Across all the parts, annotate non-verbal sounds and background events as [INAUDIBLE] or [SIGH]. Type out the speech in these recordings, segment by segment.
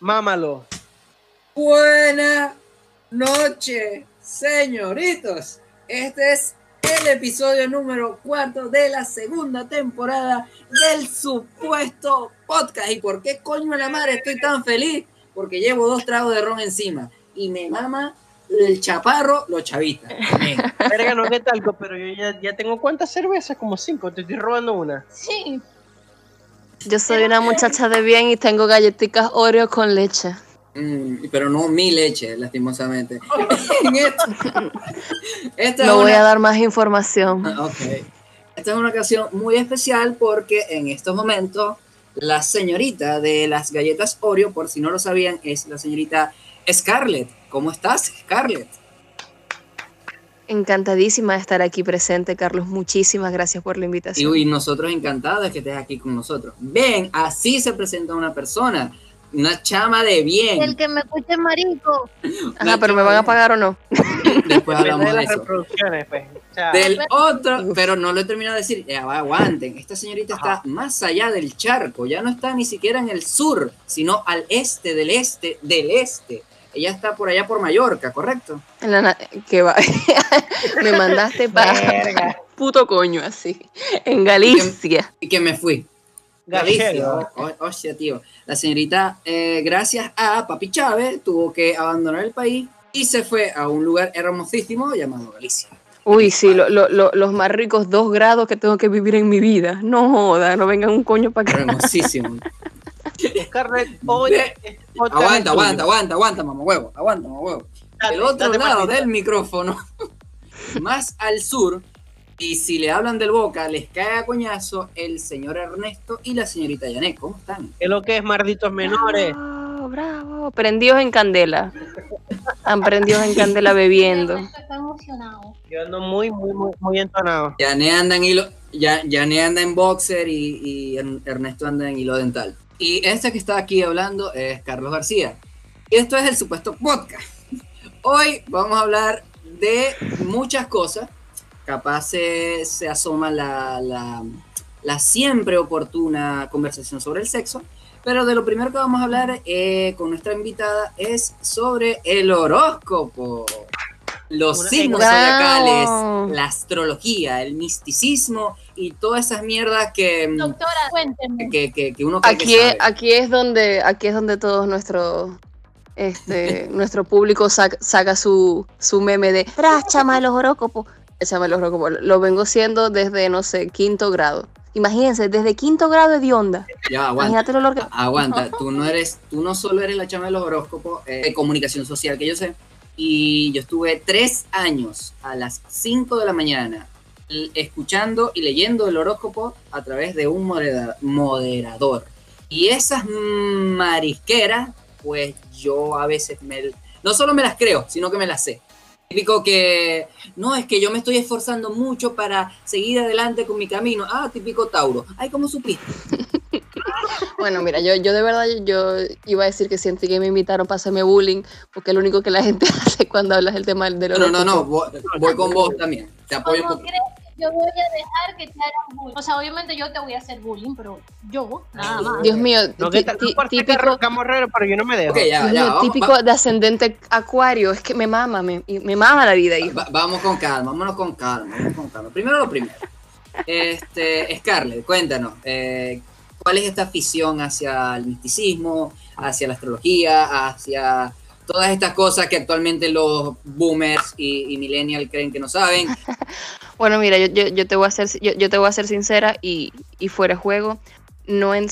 Mámalo. Buena noche, señoritos. Este es el episodio número cuarto de la segunda temporada del supuesto podcast. ¿Y por qué coño la madre estoy tan feliz? Porque llevo dos tragos de ron encima y me mama el chaparro, los chavitas. Verga, no qué talco, pero yo ya, ya tengo cuántas cervezas, como cinco, te estoy robando una. Sí. Yo soy una muchacha de bien y tengo galletitas Oreo con leche. Mm, pero no mi leche, lastimosamente. [LAUGHS] Esta No voy una- a dar más información. Ah. Esta es una ocasión muy especial porque en estos momentos la señorita de las galletas Oreo, por si no lo sabían, es la señorita Scarlett. ¿Cómo estás, Scarlett? Encantadísima de estar aquí presente, Carlos. Muchísimas gracias por la invitación. y nosotros encantados de que estés aquí con nosotros. Ven, así se presenta una persona, una chama de bien. El que me escuche marico. [LAUGHS] Ajá, pero ¿me van a pagar o no? [LAUGHS] Después hablamos de de las eso. reproducciones, pues. Del otro, pero no lo he terminado de decir. Ya, va, aguanten. Esta señorita Ajá. está más allá del charco. Ya no está ni siquiera en el sur, sino al este del este del este. Ella está por allá por Mallorca, ¿correcto? La que va. [LAUGHS] Me mandaste para puto coño así. En Galicia. Y que me fui. Galicia. Galicia. O- o- Hostia, tío. La señorita, eh, gracias a Papi Chávez, tuvo que abandonar el país y se fue a un lugar hermosísimo llamado Galicia. Uy, sí, lo- lo- lo- los más ricos dos grados que tengo que vivir en mi vida. No joda, no vengan un coño para acá. Hermosísimo. [LAUGHS] Scarlett, [LAUGHS] hoy aguanta, aguanta, aguanta, aguanta, mamá huevo. Aguanta, mamá huevo. Date, el otro date, lado del micrófono, [LAUGHS] más al sur, y si le hablan del boca, les cae a coñazo el señor Ernesto y la señorita Yanet. ¿Cómo están? ¿Qué es lo que es malditos menores? Bravo, bravo. Prendidos en candela. Han prendidos en candela [LAUGHS] bebiendo. Está emocionado. Yo ando muy, muy, muy, muy entonado. Yanet anda en hilo, Ya- Yanet anda en boxer y, y Er- Ernesto anda en hilo dental. Y este que está aquí hablando es Carlos García. Y esto es el supuesto podcast. Hoy vamos a hablar de muchas cosas. Capaz se, se asoma la, la, la siempre oportuna conversación sobre el sexo. Pero de lo primero que vamos a hablar eh, con nuestra invitada es sobre el horóscopo. Los signos zodiacales, la astrología, el misticismo y todas esas mierdas que, mm, Doctora, cuénteme. que, que- que uno cree Aquí que es, sabe. aquí es donde, aquí es donde todos nuestro, este, [LAUGHS] nuestro público saca, saca su, su meme de "Tras, chama los horóscopos. Chama los horóscopos. Lo vengo siendo desde, no sé, quinto grado. Imagínense, desde quinto grado de onda. Ya, aguanta. Imagínate el olor que. Aguanta, [LAUGHS] tú no eres, tú no solo eres la chama de los horóscopos eh, de comunicación social que yo sé, y yo estuve tres años a las 5 de la mañana escuchando y leyendo el horóscopo a través de un modera- moderador. Y esas marisqueras, pues yo a veces me, no solo me las creo, sino que me las sé. Típico que, no, es que yo me estoy esforzando mucho para seguir adelante con mi camino. Ah, típico Tauro. Ay, ¿cómo supiste? [LAUGHS] Bueno, mira, yo, yo de verdad yo iba a decir que sentí que me invitaron para hacerme bullying, porque es lo único que la gente [LAUGHS] hace cuando hablas del tema del No, no, no, no, voy, voy con vos también. Te apoyo un ¿Cómo poco. crees yo voy a dejar que te hagan bullying? O sea, obviamente yo te voy a hacer bullying, pero yo, nada más. Dios mío, No, que típico, camorrero, pero yo no me dejo. Ok, ya, Dios ya. mío, vamos, típico va- de ascendente acuario, es que me mama, me, y me mama la vida, hijo. va- vamos con calma, vámonos con calma, vamos con calma. Primero lo primero. Este, Scarlett, cuéntanos, eh, ¿cuál es esta afición hacia el misticismo, hacia la astrología, hacia todas estas cosas que actualmente los boomers y, y millennials creen que no saben? [LAUGHS] Bueno, mira, yo, yo, te voy a ser, yo, yo te voy a ser sincera y, y fuera de juego, no en,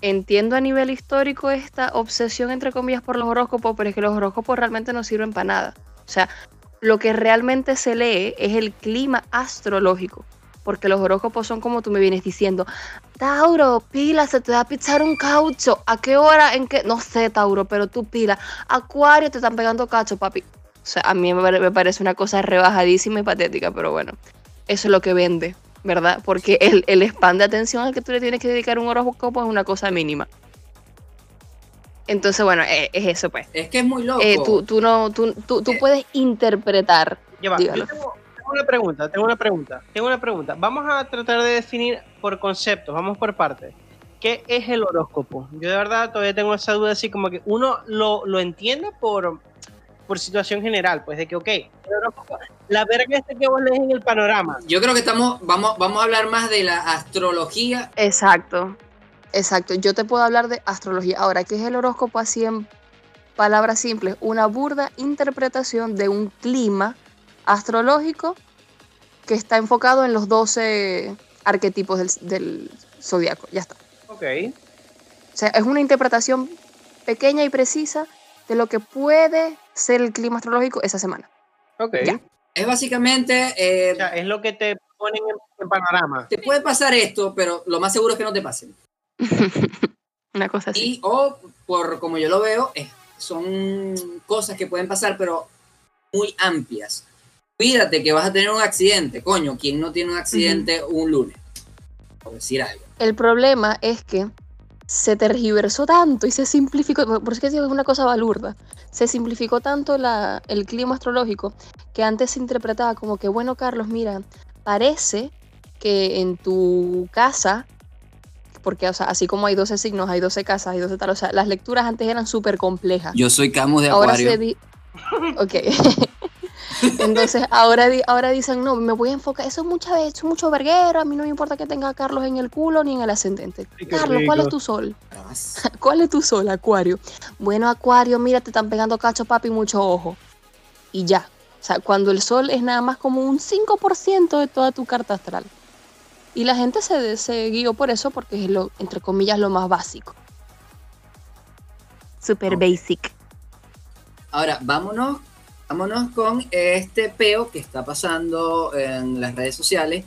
entiendo a nivel histórico esta obsesión entre comillas por los horóscopos, pero es que los horóscopos realmente no sirven para nada. O sea, lo que realmente se lee es el clima astrológico, porque los horóscopos son como tú me vienes diciendo, Tauro, pila, se te va a pichar un caucho, ¿a qué hora? ¿En qué? No sé, Tauro, pero tú pila, Acuario, te están pegando cacho, papi. O sea, a mí me parece una cosa rebajadísima y patética, pero bueno eso es lo que vende, ¿verdad? Porque el, el span de atención al que tú le tienes que dedicar un horóscopo es una cosa mínima. Entonces, bueno, eh, es eso, pues. Es que es muy loco. Eh, tú, tú, no, tú, tú, tú Eh. puedes interpretar. Yo tengo, tengo una pregunta, tengo una pregunta, tengo una pregunta. Vamos a tratar de definir por conceptos, vamos por partes. ¿qué es el horóscopo? Yo de verdad todavía tengo esa duda así como que uno lo, lo entiende por, por situación general, pues de que, ok, el horóscopo, la verga este que vos lees en el panorama. Yo creo que estamos, vamos, vamos a hablar más de la astrología. Exacto, exacto. Yo te puedo hablar de astrología. Ahora, ¿qué es el horóscopo así en palabras simples? Una burda interpretación de un clima astrológico que está enfocado en los 12 arquetipos del, del zodiaco. Ya está. Ok. O sea, es una interpretación pequeña y precisa de lo que puede ser el clima astrológico esa semana. Ok. Ya. Es básicamente, eh, O sea, es lo que te ponen en panorama. te puede pasar esto, pero lo más seguro es que no te pase. [LAUGHS] Una cosa así. Y, o, por como yo lo veo, es- son cosas que pueden pasar, pero muy amplias. Cuídate que vas a tener un accidente. Coño, ¿quién no tiene un accidente un lunes? Por decir algo. El problema es que se tergiversó tanto y se simplificó, por eso que digo es una cosa balurda, se simplificó tanto la- el clima astrológico que antes se interpretaba como que, bueno, Carlos, mira, parece que en tu casa, porque o sea, así como hay 12 signos, hay 12 casas, hay 12 tal, o sea, las lecturas antes eran súper complejas. Yo soy Camus de Ahora Acuario. se di... Ok. [LAUGHS] [LAUGHS] Entonces, ahora, ahora dicen, no, me voy a enfocar, eso es, mucha, eso es mucho verguero, a mí no me importa que tenga a Carlos en el culo ni en el ascendente. Carlos, ¿cuál es tu sol? [LAUGHS] ¿Cuál es tu sol, Acuario? Bueno, Acuario, mira, te están pegando cacho, papi, mucho ojo. Y ya. O sea, cuando el sol es nada más como un 5% de toda tu carta astral. Y la gente se, se guió por eso porque es lo, entre comillas, lo más básico. Super basic. Ahora, vámonos, vámonos con este peo que está pasando en las redes sociales,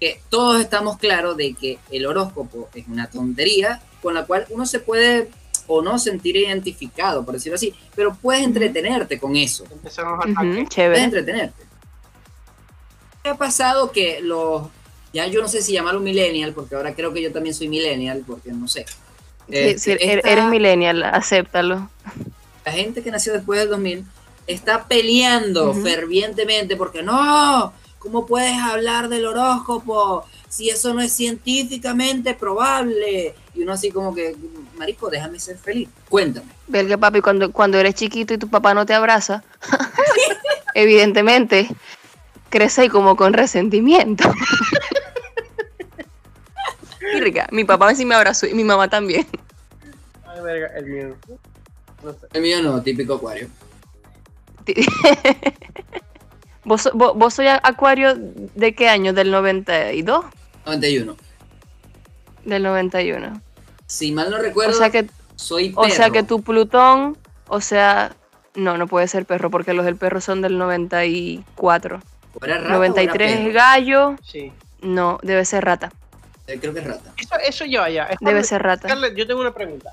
que todos estamos claros de que el horóscopo es una tontería con la cual uno se puede o no sentir identificado, por decirlo así, pero puedes entretenerte con eso, Empezamos a ataque. chévere. puedes entretenerte. ¿Qué ha pasado que los, ya yo no sé si llamarlo millennial, porque ahora creo que yo también soy millennial, porque no sé. Sí, Este, sí, er- esta- eres millennial, acéptalo. la gente que nació después del 2000 está peleando fervientemente porque no, ¿cómo puedes hablar del horóscopo si eso no es científicamente probable? Y uno así como que, marico, déjame ser feliz. Cuéntame. Verga, papi, cuando, cuando eres chiquito y tu papá no te abraza, [LAUGHS] evidentemente crece ahí como con resentimiento. [LAUGHS] Verga, mi papá sí me abrazó y mi mamá también. Ay, verga, el mío. No sé. El mío no, típico acuario. [LAUGHS] ¿Vos, vos, vos soy a- acuario de qué año? ¿Del 92? 91. Del 91. Si mal no O recuerdo, sea que, soy o sea perro. que tu Plutón, o sea, no, no puede ser perro porque los del perro son del 94. ¿O era rata o era 93 es perro? gallo, Sí. no, debe ser rata. Eh, Creo que es rata. Eso, eso ya. Es Debe cuando- ser rata. Yo tengo una pregunta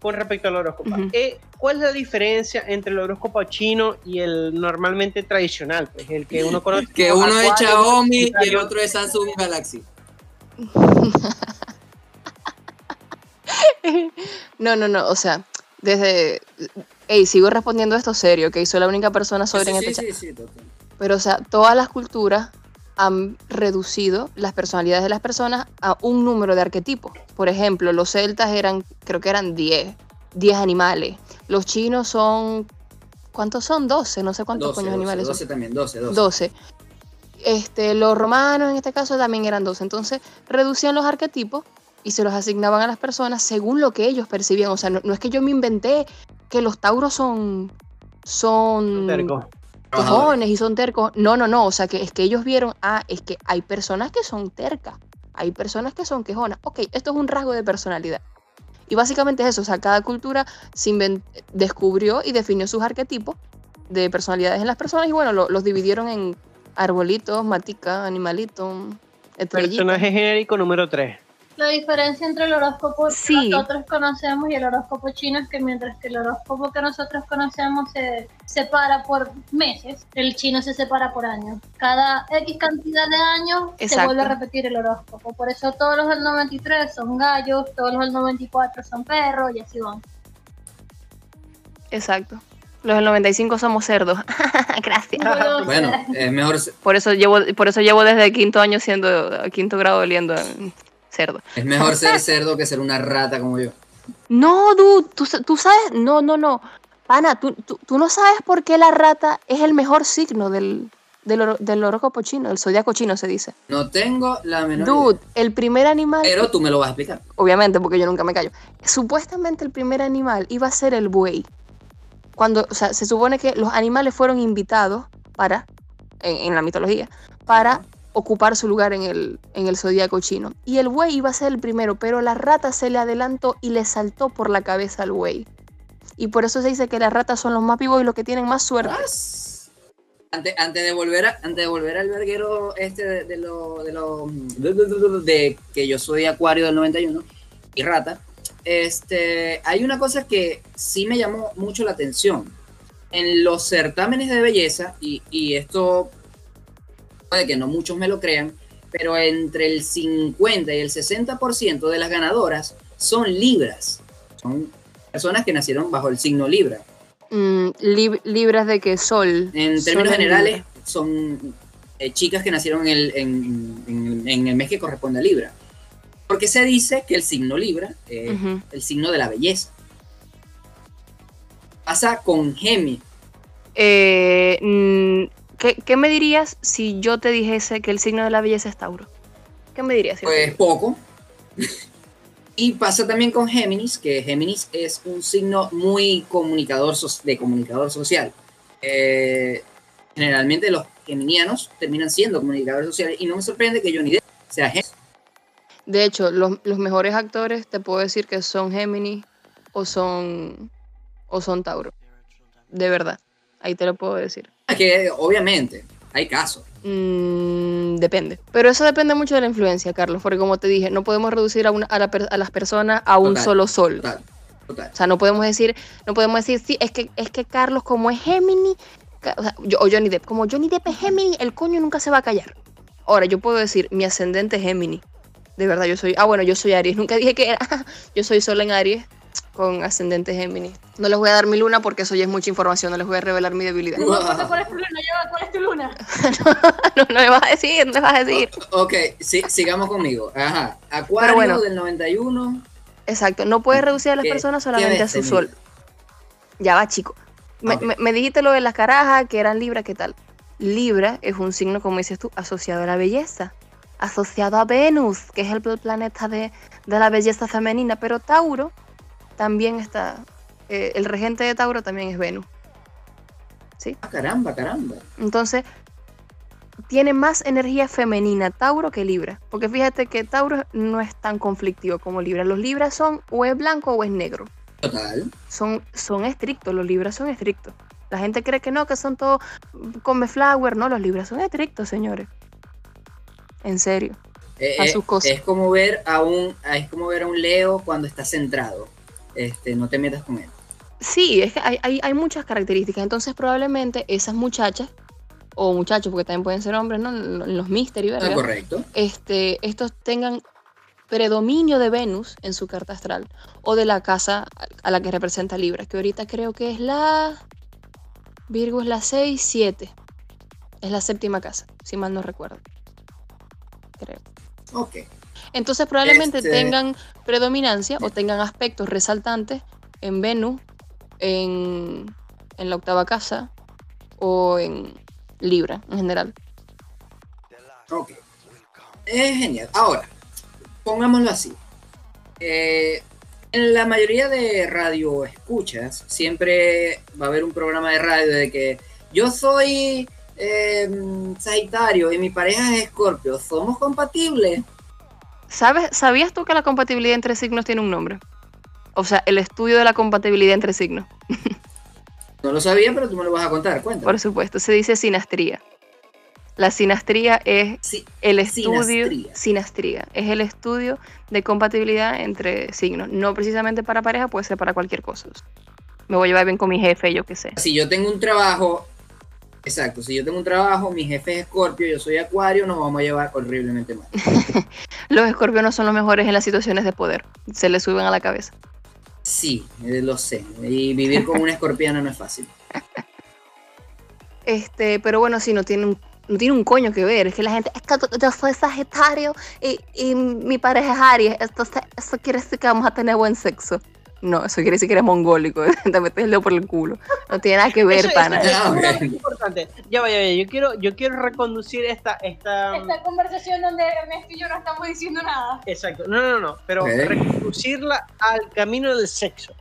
con respecto al horóscopo. Eh, ¿Cuál es la diferencia entre el horóscopo chino y el normalmente tradicional? Pues el que uno conoce. Que uno es Xiaomi y el otro es Samsung Galaxy. [LAUGHS] No, no, no, o sea, desde... Ey, sigo respondiendo esto serio, que soy la única persona sobre sí, en sí, este chat. sí, sí, total. Pero, o sea, todas las culturas han reducido las personalidades de las personas a un número de arquetipos. Por ejemplo, los celtas eran, creo que eran 10, 10 animales. Los chinos son, ¿cuántos son? 12, no sé cuántos 12, coños 12, animales 12 son. también, 12, 12. 12. Este, los romanos en este caso también eran 12. Entonces, reducían los arquetipos y se los asignaban a las personas según lo que ellos percibían. O sea, no, no es que yo me inventé que los tauros son... Son Terco. Cojones y son tercos. No, no, no. O sea, que es que ellos vieron, ah, es que hay personas que son tercas, hay personas que son quejonas. Ok, esto es un rasgo de personalidad. Y básicamente es eso. O sea, cada cultura se descubrió y definió sus arquetipos de personalidades en las personas y bueno, lo- los dividieron en arbolitos, matica, animalito, estrellita. Personaje genérico número 3. La diferencia entre el horóscopo que Sí. nosotros conocemos y el horóscopo chino es que mientras que el horóscopo que nosotros conocemos se separa por meses, el chino se separa por años. Cada X cantidad de años se vuelve a repetir el horóscopo. Por eso todos los del 93 son gallos, todos los del 94 son perros y así van. Exacto. Los del 95 somos cerdos. [LAUGHS] Gracias. Bueno, es mejor. Por eso llevo, por eso llevo desde quinto año siendo, quinto grado oliendo. Cerdo. Es mejor ser [LAUGHS] cerdo que ser una rata como yo. No, dude, tú, tú sabes, no, no, no. Pana, tú, tú, tú no sabes por qué la rata es el mejor signo del, del, horo- del horóscopo chino, del zodiaco chino se dice. No tengo la menor Dude, idea. el primer animal, Pero tú me lo vas a explicar. obviamente, porque yo nunca me callo. Supuestamente el primer animal iba a ser el buey. Cuando, o sea, se supone que los animales fueron invitados para, en, en la mitología, para ocupar su lugar en el, en el zodíaco chino. Y el buey iba a ser el primero, pero la rata se le adelantó y le saltó por la cabeza al buey. Y por eso se dice que las ratas son los más vivos y los que tienen más suerte. Antes, antes de volver a, antes de volver al verguero este de, lo, de- de que yo soy acuario del 91 y rata, este hay una cosa que sí me llamó mucho la atención. En los certámenes de belleza, y, y esto puede que no muchos me lo crean, pero entre el 50 y el 60% de las ganadoras son libras. Son personas que nacieron bajo el signo Libra. Mm, lib- libras de que sol. En términos en generales, Libra. son eh, chicas que nacieron en el, en, en- en el mes que corresponde a Libra. Porque se dice que el signo Libra es el signo de la belleza. Pasa con Géminis. Eh, mm, ¿qué, qué me dirías si yo te dijese que el signo de la belleza es Tauro? ¿Qué me dirías? si Pues poco. y pasa también con Géminis, que Géminis es un signo muy comunicador so- de comunicador social. Eh, generalmente los geminianos terminan siendo comunicadores sociales y no me sorprende que Johnny Depp sea Géminis. De hecho, los, los mejores actores te puedo decir que son Géminis o son, o son Tauro. De verdad. Ahí te lo puedo decir. Que obviamente hay casos. Mm, depende. Pero eso depende mucho de la influencia, Carlos. Porque como te dije, no podemos reducir a, una- a, la per- a las personas a un Total, solo sol. Total, total. O sea, no podemos decir, no podemos decir, sí, es que, es que Carlos, como es Gemini, o, sea, yo- o Johnny Depp, como Johnny Depp es Gemini, el coño nunca se va a callar. Ahora, yo puedo decir, mi ascendente es Gemini. De verdad, yo soy, ah, bueno, yo soy Aries. Nunca dije que era, [LAUGHS] yo soy solo en Aries con ascendente Gemini. No les voy a dar mi luna porque eso ya es mucha información, no les voy a revelar mi debilidad. No acuerdo cuál es tu luna, ya, ¿cuál es tu luna? [LAUGHS] no, no me vas a decir, no me vas a decir. Ok, sí, sigamos conmigo. Ajá. Acuario bueno. del 91. Exacto, no puedes reducir a las ¿Qué- personas solamente a su sol. Ya va, chico. Me, Ok. me- me dijiste lo de las carajas, que eran Libra, ¿qué tal? Libra es un signo, como dices tú, asociado a la belleza, asociado a Venus, que es el pl- planeta de, de la belleza femenina, pero Tauro también está, eh, el regente de Tauro también es Venus. Ah, caramba, caramba. Entonces, tiene más energía femenina Tauro que Libra, porque fíjate que Tauro no es tan conflictivo como Libra. Los Libras son o es blanco o es negro. Total. son, son estrictos, los libras son estrictos. La gente cree que no, que son todos come flower, no, los libras son estrictos, señores. En serio. Eh, A eh, sus cosas. Es como ver a un, es como ver a un Leo cuando está centrado. Este, no te metas con él. Sí, es que hay, hay, hay muchas características. Entonces, probablemente esas muchachas, o muchachos, porque también pueden ser hombres, ¿no? Los mystery, Ah, ¿verdad? correcto. este, estos tengan predominio de Venus en su carta astral o de la casa a- a la que representa Libra, que ahorita creo que es la Virgo es la 6, 7. Es la séptima casa, si mal no recuerdo. Creo. Ok. Entonces probablemente Este- tengan predominancia o tengan aspectos resaltantes en Venus, en, en la octava casa o en Libra en general. Ok. Es genial. Ahora, pongámoslo así. Eh, en la mayoría de radio escuchas, siempre va a haber un programa de radio de que yo soy eh, Sagitario y mi pareja es Escorpio. ¿Somos compatibles? ¿Sabes, ¿Sabías tú que la compatibilidad entre signos tiene un nombre? O sea, el estudio de la compatibilidad entre signos. [LAUGHS] No lo sabía, pero tú me lo vas a contar. Cuéntame. Por supuesto, se dice sinastría. La sinastría es Sí, el estudio. Sinastría. Sinastría. Es el estudio de compatibilidad entre signos. No precisamente para pareja, puede ser para cualquier cosa. Me voy a llevar bien con mi jefe, yo qué sé. si yo tengo un trabajo, exacto, si yo tengo un trabajo, mi jefe es Escorpio, yo soy Acuario, nos vamos a llevar horriblemente mal. [LAUGHS] Los escorpiones son los mejores en las situaciones de poder. Se les suben a la cabeza. Sí, eh, lo sé. Y vivir con una escorpiana no es fácil. [LAUGHS] Este, pero bueno, sí, no tiene un no tiene un coño que ver. Es que la gente, es que yo- yo soy Sagitario y, y mi pareja es Aries. Entonces, eso quiere decir que vamos a tener buen sexo. No, eso quiere decir que eres mongólico. [LAUGHS] Te metes el dedo por el culo. No tiene nada que ver, Eso- pana. eso es Ah, importante. Ya vaya, yo quiero, yo quiero reconducir esta, esta, Esta conversación donde Ernesto y yo no estamos diciendo nada. exacto, no, no, no, pero reconducirla al camino del sexo.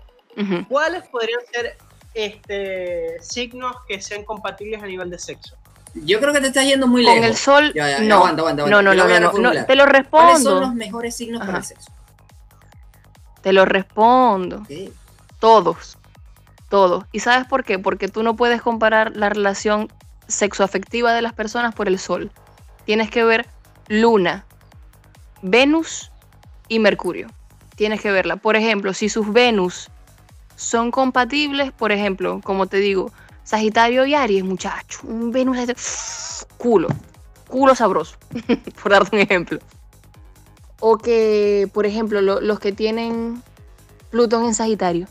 ¿Cuáles podrían ser este signos que sean compatibles a nivel de sexo? Yo creo que te estás yendo muy Con lejos. el sol, Ya, ya, ya, no. aguanta, aguanta, no, no, no, no. Te lo ¿Cuáles son los respondo. mejores signos para el sexo? Te lo respondo. Todos. Todos. ¿Y sabes por qué? Porque tú no puedes comparar la relación sexoafectiva de las personas por el sol. Tienes que ver Luna, Venus y Mercurio. Tienes que verla. Por ejemplo, si sus Venus son compatibles, por ejemplo, como te digo, Sagitario y Aries, muchacho, un Venus culo, culo sabroso, [LAUGHS] por darte un ejemplo. O que, por ejemplo, lo- los que tienen Plutón en Sagitario.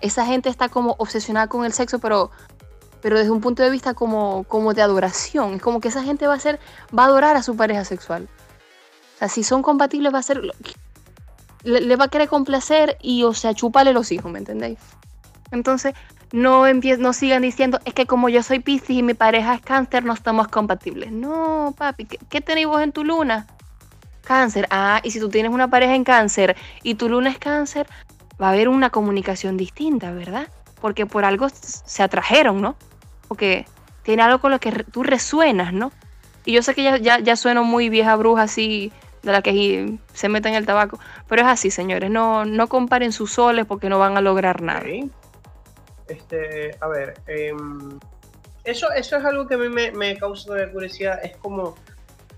Esa gente está como obsesionada con el sexo, pero, pero desde un punto de vista como, como de adoración. Es como que esa gente va a ser, va a adorar a su pareja sexual. O sea, si son compatibles, va a ser. Le, le va a querer complacer y, o sea, chúpale los hijos, ¿me entendéis? Entonces, no, no sigan diciendo, es que como yo soy Piscis y mi pareja es cáncer, no estamos compatibles. No, papi, ¿qué, qué tenéis vos en tu luna? Cáncer. Ah, y si tú tienes una pareja en cáncer y tu luna es cáncer, va a haber una comunicación distinta, ¿verdad? Porque por algo se atrajeron, ¿no? Porque tiene algo con lo que tú resuenas, ¿no? Y yo sé que ya, ya, ya sueno muy vieja bruja así, de la que se mete en el tabaco, pero es así, señores, no, no comparen sus soles porque no van a lograr nada. Este, a ver, em, eso, eso es algo que a mí me causa curiosidad. Es como,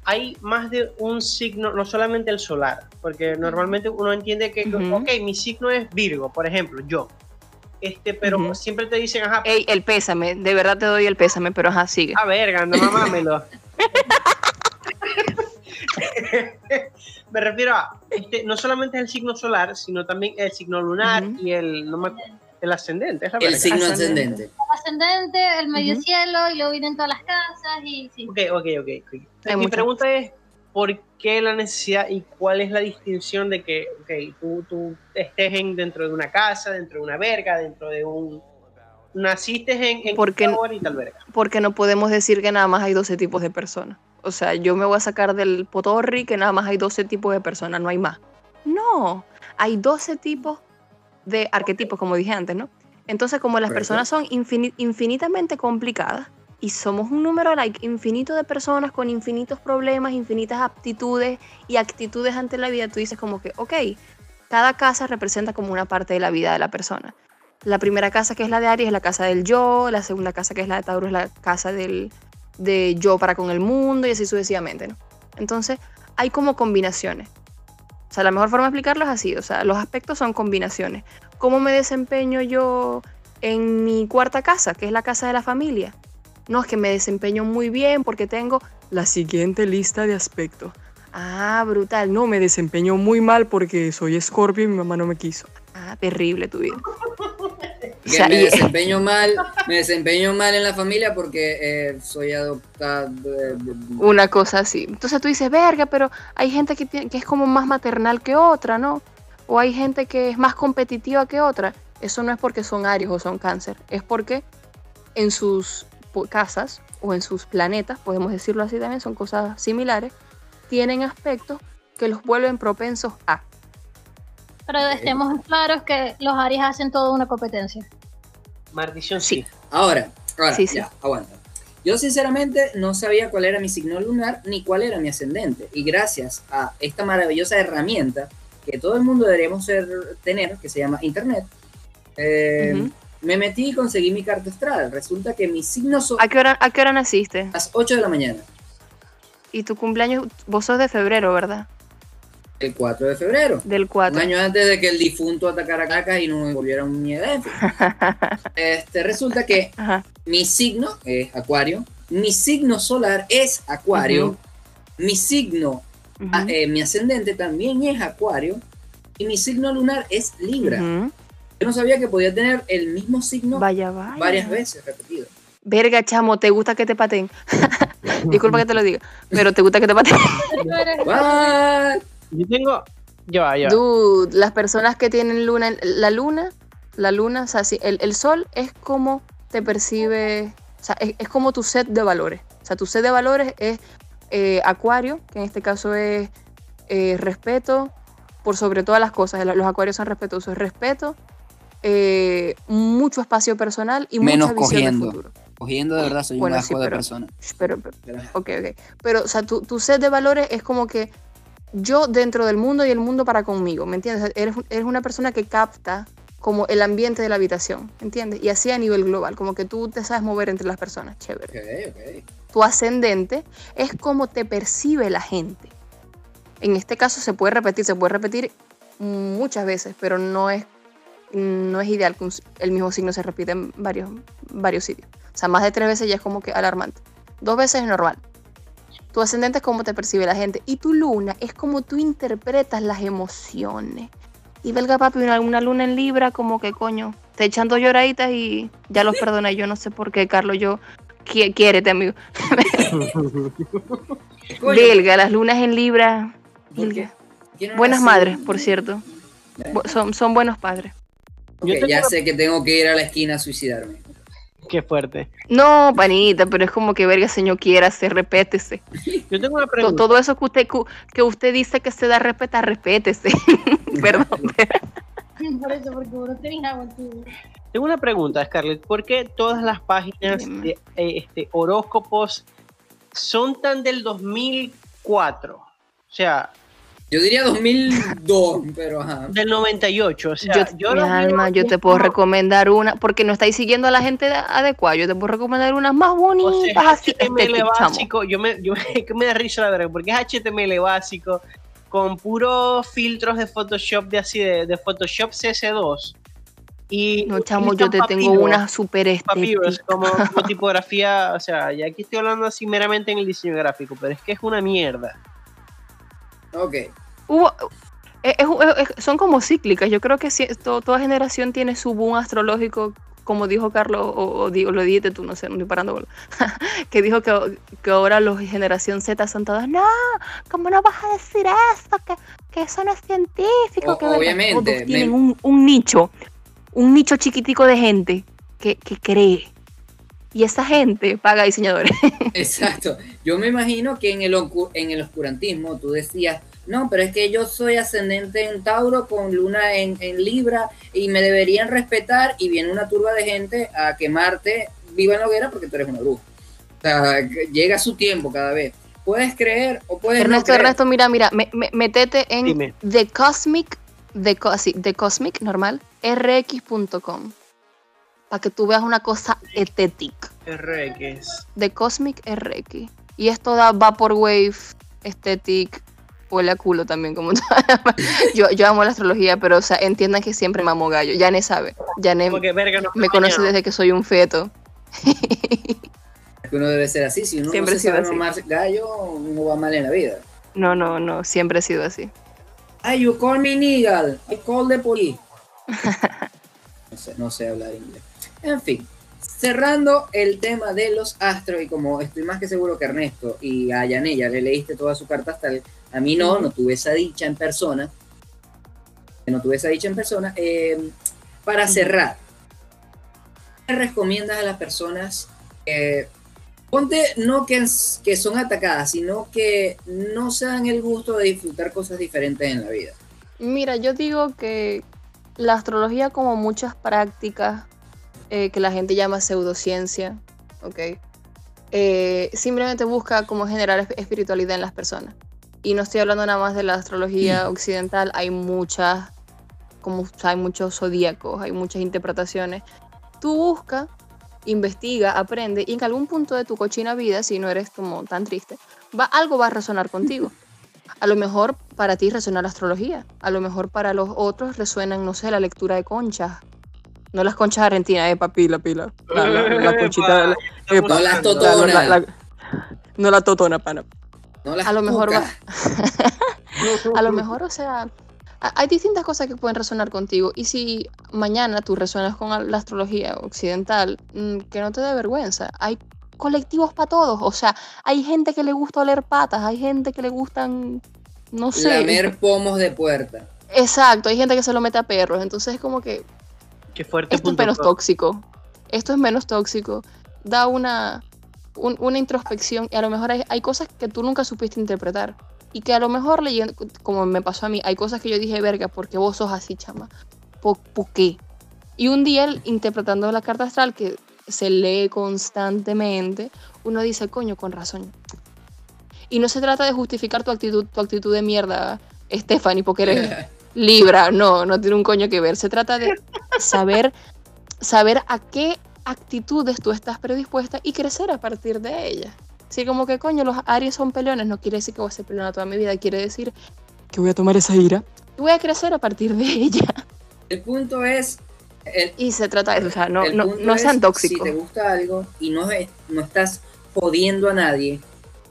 hay más de un signo, no solamente el solar, porque normalmente uno entiende que, Ujú. ok, mi signo es Virgo, por ejemplo, yo. Este, pero siempre te dicen, ajá, Ey, el pésame, de verdad te doy el pésame, pero ajá, sigue. a verga, no mamámelo. [LAUGHS] me refiero a, este, no solamente es el signo solar, sino también el signo lunar y el, no me- el ascendente. Es la El verga. signo Ascendente. ascendente. El ascendente, el medio cielo y luego vienen todas las casas y sí. Ok, ok, ok. Mi pregunta es, ¿por qué la necesidad y cuál es la distinción de que, ok, tú, tú estés en, dentro de una casa, dentro de una verga, dentro de un... Naciste en, en Porque- y tal verga. porque no podemos decir que nada más hay 12 tipos de personas. O sea, yo me voy a sacar del potorri que nada más hay 12 tipos de personas, no hay más. No, hay 12 tipos de arquetipos, como dije antes, ¿no? Entonces, como las personas son infini- infinitamente complicadas y somos un número like, infinito de personas con infinitos problemas, infinitas aptitudes y actitudes ante la vida, tú dices como que, ok, cada casa representa como una parte de la vida de la persona. La primera casa que es la de Aries es la casa del yo, la segunda casa que es la de Tauro es la casa del de yo para con el mundo y así sucesivamente, ¿no? Entonces, hay como combinaciones. O sea, la mejor forma de explicarlo es así, o sea, los aspectos son combinaciones. ¿Cómo me desempeño yo en mi cuarta casa, que es la casa de la familia? No, es que me desempeño muy bien porque tengo la siguiente lista de aspectos. Ah, brutal. No, me desempeño muy mal porque soy escorpio y mi mamá no me quiso. Ah, terrible tu vida. [LAUGHS] O Que sea, me y- desempeño mal, me desempeño mal en la familia porque eh, soy adoptado. eh, una cosa así. Entonces tú dices, verga, pero hay gente que, tiene- que es como más maternal que otra, ¿no? O hay gente que es más competitiva que otra. Eso no es porque son Aries o son cáncer, es porque en sus casas o en sus planetas, podemos decirlo así también, son cosas similares, tienen aspectos que los vuelven propensos a. Pero estemos claros que los Aries hacen toda una competencia. Maldición Sí. sí. Ahora, ahora, Sí, sí. ya, aguanta. Yo sinceramente no sabía cuál era mi signo lunar ni cuál era mi ascendente. Y gracias a esta maravillosa herramienta que todo el mundo deberíamos ser- tener, que se llama Internet, eh, me metí y conseguí mi carta astral. Resulta que mi signo ¿A qué hora, a qué hora naciste? las 8 de la mañana, Y tu cumpleaños, vos sos de febrero, ¿verdad? el 4 de febrero. Del Un 4. año antes de que el difunto atacara Caracas y nos volviera un miedo. [LAUGHS] Este, resulta que Ajá. mi signo es Acuario, mi signo solar es Acuario, Ujú. mi signo, Ujú. ah, eh, mi ascendente también es Acuario y mi signo lunar es Libra. Yo no sabía que podía tener el mismo signo Vaya, vaya. varias veces repetido. verga, chamo, ¿te gusta que te pateen? [LAUGHS] Disculpa que te lo diga, pero ¿te gusta que te [LAUGHS] What? Yo tengo. Ya va, ya va. Dude, las personas que tienen luna, la luna, la luna, o sea, sí, el, el sol es como te percibe, o sea, es, es como tu set de valores. O sea, tu set de valores es eh, acuario, que en este caso es eh, respeto por sobre todas las cosas. Los acuarios son respetuosos. Respeto, eh, mucho espacio personal y Menos mucha visión cogiendo. futuro. Cogiendo de verdad soy Bueno, un sí, asco de pero- persona. Pero, pero- Pero- Ok, ok. Pero, o sea, tu, tu set de valores es como que yo dentro del mundo y el mundo para conmigo, ¿me entiendes? Eres, eres una persona que capta como el ambiente de la habitación, ¿entiendes? Y así a nivel global, como que tú te sabes mover entre las personas, chévere. Ok, ok. Tu ascendente es como te percibe la gente. En este caso se puede repetir, se puede repetir muchas veces, pero no es, no es ideal que el mismo signo se repita en varios, varios sitios. O sea, más de tres veces ya es como que alarmante. Dos veces es normal. Tu ascendente es como te percibe la gente. Y tu luna es como tú interpretas las emociones. Y belga papi, una, una luna en Libra, como que coño, te echando lloraditas y ya los perdoné. Yo no sé por qué, Carlos, yo qui- quiérete, amigo. [LAUGHS] Belga, las lunas en Libra. ¿por qué? belga. ¿Quién no Buenas madres, por cierto. Son, son buenos padres. Ya sé que tengo que ir a la esquina a suicidarme. Qué fuerte. No, panita, pero es como que verga, señor, quiera, se respétese. Yo tengo una pregunta. Todo eso que usted que usted dice que se da respetar, respétese. [LAUGHS] Perdón. [LAUGHS] [LAUGHS] Por eso, porque vos no tenés agua en tu- Tengo una pregunta, Scarlett. ¿Por qué todas las páginas de eh, este, horóscopos son tan del 2004? O sea, Yo diría 2002, pero ajá. del 98. O sea, yo, yo, mi alma, yo te puedo recomendar una, porque no estáis siguiendo a la gente de- adecuada. Yo te puedo recomendar unas más O bonitas, sea, es así, HTML básico. Yo me, yo me, [LAUGHS] que me da risa la verdad, porque es HTML básico con puros filtros de Photoshop de así de, de Photoshop CS2. Y No, chamo, yo te tengo una super estética. como, [LAUGHS] como tipografía, o sea, ya aquí estoy hablando así meramente en el diseño gráfico, pero es que es una mierda. Ok. Hubo- es- es- es- son como cíclicas. Yo creo que si- to- toda generación tiene su boom astrológico, como dijo Carlos, o, o digo, lo dijiste tú, no sé, no estoy parando bola. [LAUGHS] que dijo que, que ahora los generación Z son todos, no, ¿cómo no vas a decir eso? Que, que eso no es científico. O- que verga". obviamente, Todos tienen me- un, un nicho, un nicho chiquitico de gente que, que cree. Y esa gente paga diseñadores. [LAUGHS] Exacto. Yo me imagino que en el, en el oscurantismo tú decías, no, pero es que yo soy ascendente en Tauro con luna en, en Libra y me deberían respetar y viene una turba de gente a quemarte viva en la hoguera porque tú eres una bruja. O sea, llega su tiempo cada vez. Puedes creer o puedes no Ernesto, creer. Ernesto, mira, mira, me- me- metete en Dime. The Cosmic, The, Co- sí, The Cosmic, normal, rx.com, para que tú veas una cosa estética. RX. The Cosmic RX. Y esto da Vaporwave, Aesthetic, huele a culo también, como [LAUGHS] yo, yo amo la astrología, pero o sea, entiendan que siempre mamo gallo. Yané sabe, Yané Porque verga no me conoce mañana. desde que soy un feto. que uno debe ser así. Si uno Siempre no se sido sabe así. mamar gallo, uno va mal en la vida. No, no, no, siempre he sido así. Ay, you call me nigga. I call the police. [LAUGHS] no, sé, no sé hablar inglés. En fin, cerrando el tema de los astros, y como estoy más que seguro que Ernesto y a Yané ya le leíste toda su carta astral, a mí no, no tuve esa dicha en persona. No tuve esa dicha en persona. eh, para cerrar, ¿qué recomiendas a las personas? eh, Ponte no que, que son atacadas, sino que no se dan el gusto de disfrutar cosas diferentes en la vida. Mira, yo digo que la astrología, como muchas prácticas eh, que la gente llama pseudociencia, ¿ok? Eh, simplemente busca como generar esp- espiritualidad en las personas. Y no estoy hablando nada más de la astrología [CLEARS THROAT] occidental, hay muchas, como hay muchos zodíacos, hay muchas interpretaciones. Tú busca, investiga, aprende y en algún punto de tu cochina vida, si no eres como tan triste, va, algo va a resonar contigo. A lo mejor para ti resuena la astrología, a lo mejor para los otros resuenan, no sé, la lectura de conchas. No las conchas argentinas, eh, papi, la pila. La, la- la [LAUGHS] conchita. la- Estamos No las hablando. totonas. no la totona, pana. No las A lo mejor va. [LAUGHS] A lo mejor, o sea, hay distintas cosas que pueden resonar contigo. Y si mañana tú resuenas con la astrología occidental, mm, que no te dé vergüenza. Hay colectivos para todos. O sea, hay gente que le gusta oler patas, hay gente que le gustan, no sé. Lamer pomos de puerta. Exacto, hay gente que se lo mete a perros. Entonces es como que Qué fuerte. esto es menos pro. tóxico. Esto es menos tóxico. Da una, un- una introspección y a lo mejor hay, hay cosas que tú nunca supiste interpretar. Y que a lo mejor leyendo, como me pasó a mí, hay cosas que yo dije, verga, porque vos sos así, chama. ¿Por, por qué? Y un día él, interpretando la carta astral, que se lee constantemente, uno dice, coño, con razón. Y no se trata de justificar tu actitud, tu actitud de mierda, Stephanie, porque eres [LAUGHS] Libra, no, no tiene un coño que ver. Se trata de saber, saber a qué actitudes tú estás predispuesta y crecer a partir de ellas. Así como que, coño, los Aries son peleones, no quiere decir que voy a ser peleona toda mi vida, quiere decir que voy a tomar esa ira y voy a crecer a partir de ella. El punto es. el- Y se trata de eso, o sea, no, no, no es, sean tóxicos. Si te gusta algo y no, no estás jodiendo a nadie,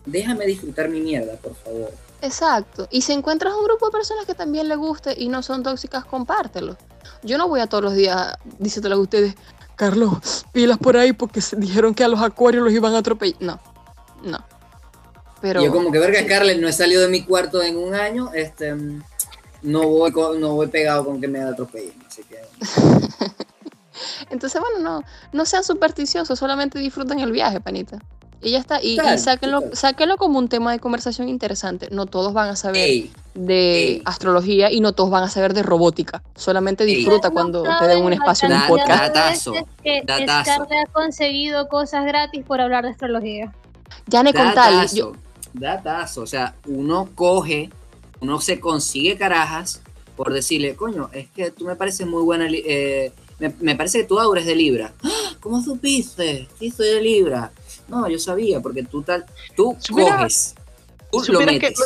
déjame disfrutar mi mierda, por favor. Exacto. Y si encuentras un grupo de personas que también le guste y no son tóxicas, compártelo. Yo no voy a todos los días diciéndole a ustedes, Carlos, pilas por ahí porque se dijeron que a los acuarios los iban a atropellar. No, no. Pero yo como que verga. Scarlett, no he salido de mi cuarto en un año, este no voy no voy pegado con que me atropellen. Así que [LAUGHS] Entonces, bueno, no, no sean supersticiosos, solamente disfruten el viaje, panita. Y ya está. Y, y Total, sáquenlo, total. sáquenlo como un tema de conversación interesante. No todos van a saber ey, de ey. astrología y no todos van a saber de robótica. Solamente Ey. disfruta No cuando te den un espacio en un podcast. Datazo, que datazo. Ha conseguido cosas gratis por hablar de astrología. Yane con tal. datazo, yo- datazo. O sea, uno coge, uno se consigue carajas por decirle, coño, es que tú me pareces muy buena, eh, me, me parece que tú aura es de Libra. ¡Ah! ¿Cómo supiste? Sí, soy de Libra. No, yo sabía, porque tú tal, tú coges, tú lo metes.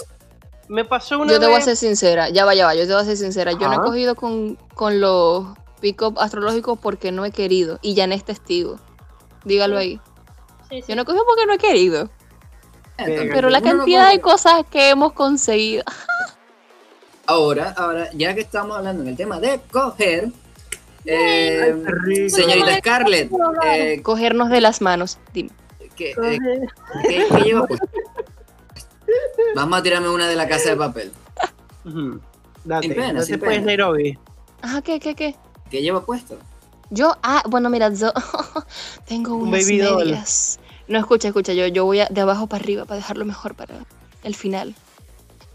me, me pasó una Yo te voy a ser sincera, ya va, ya va, yo te voy a ser sincera. Yo no he cogido con, con los pick-up astrológicos porque no he querido. Y ya es testigo. Dígalo ahí. Sí, sí. Yo no he cogido porque no he querido. Eh, Pero la no cantidad de cosas que hemos conseguido. [LAUGHS] Ahora, ahora, ya que estamos hablando en el tema de coger, eh, Ay, señorita Scarlett, eh, Cogernos de las manos. Dime. ¿Qué, eh, qué- qué lleva puesto? Vamos a tirarme una de la casa de papel. Date, Sin pena, no sin te puedes pena. Nairobi. Ajá, ¿qué, qué, qué? ¿Qué lleva puesto? Yo, ah, bueno, mira, yo [LAUGHS] tengo Un unas baby doll. medias. No, escucha, escucha, yo, yo voy a- de abajo para arriba para dejarlo mejor para el final.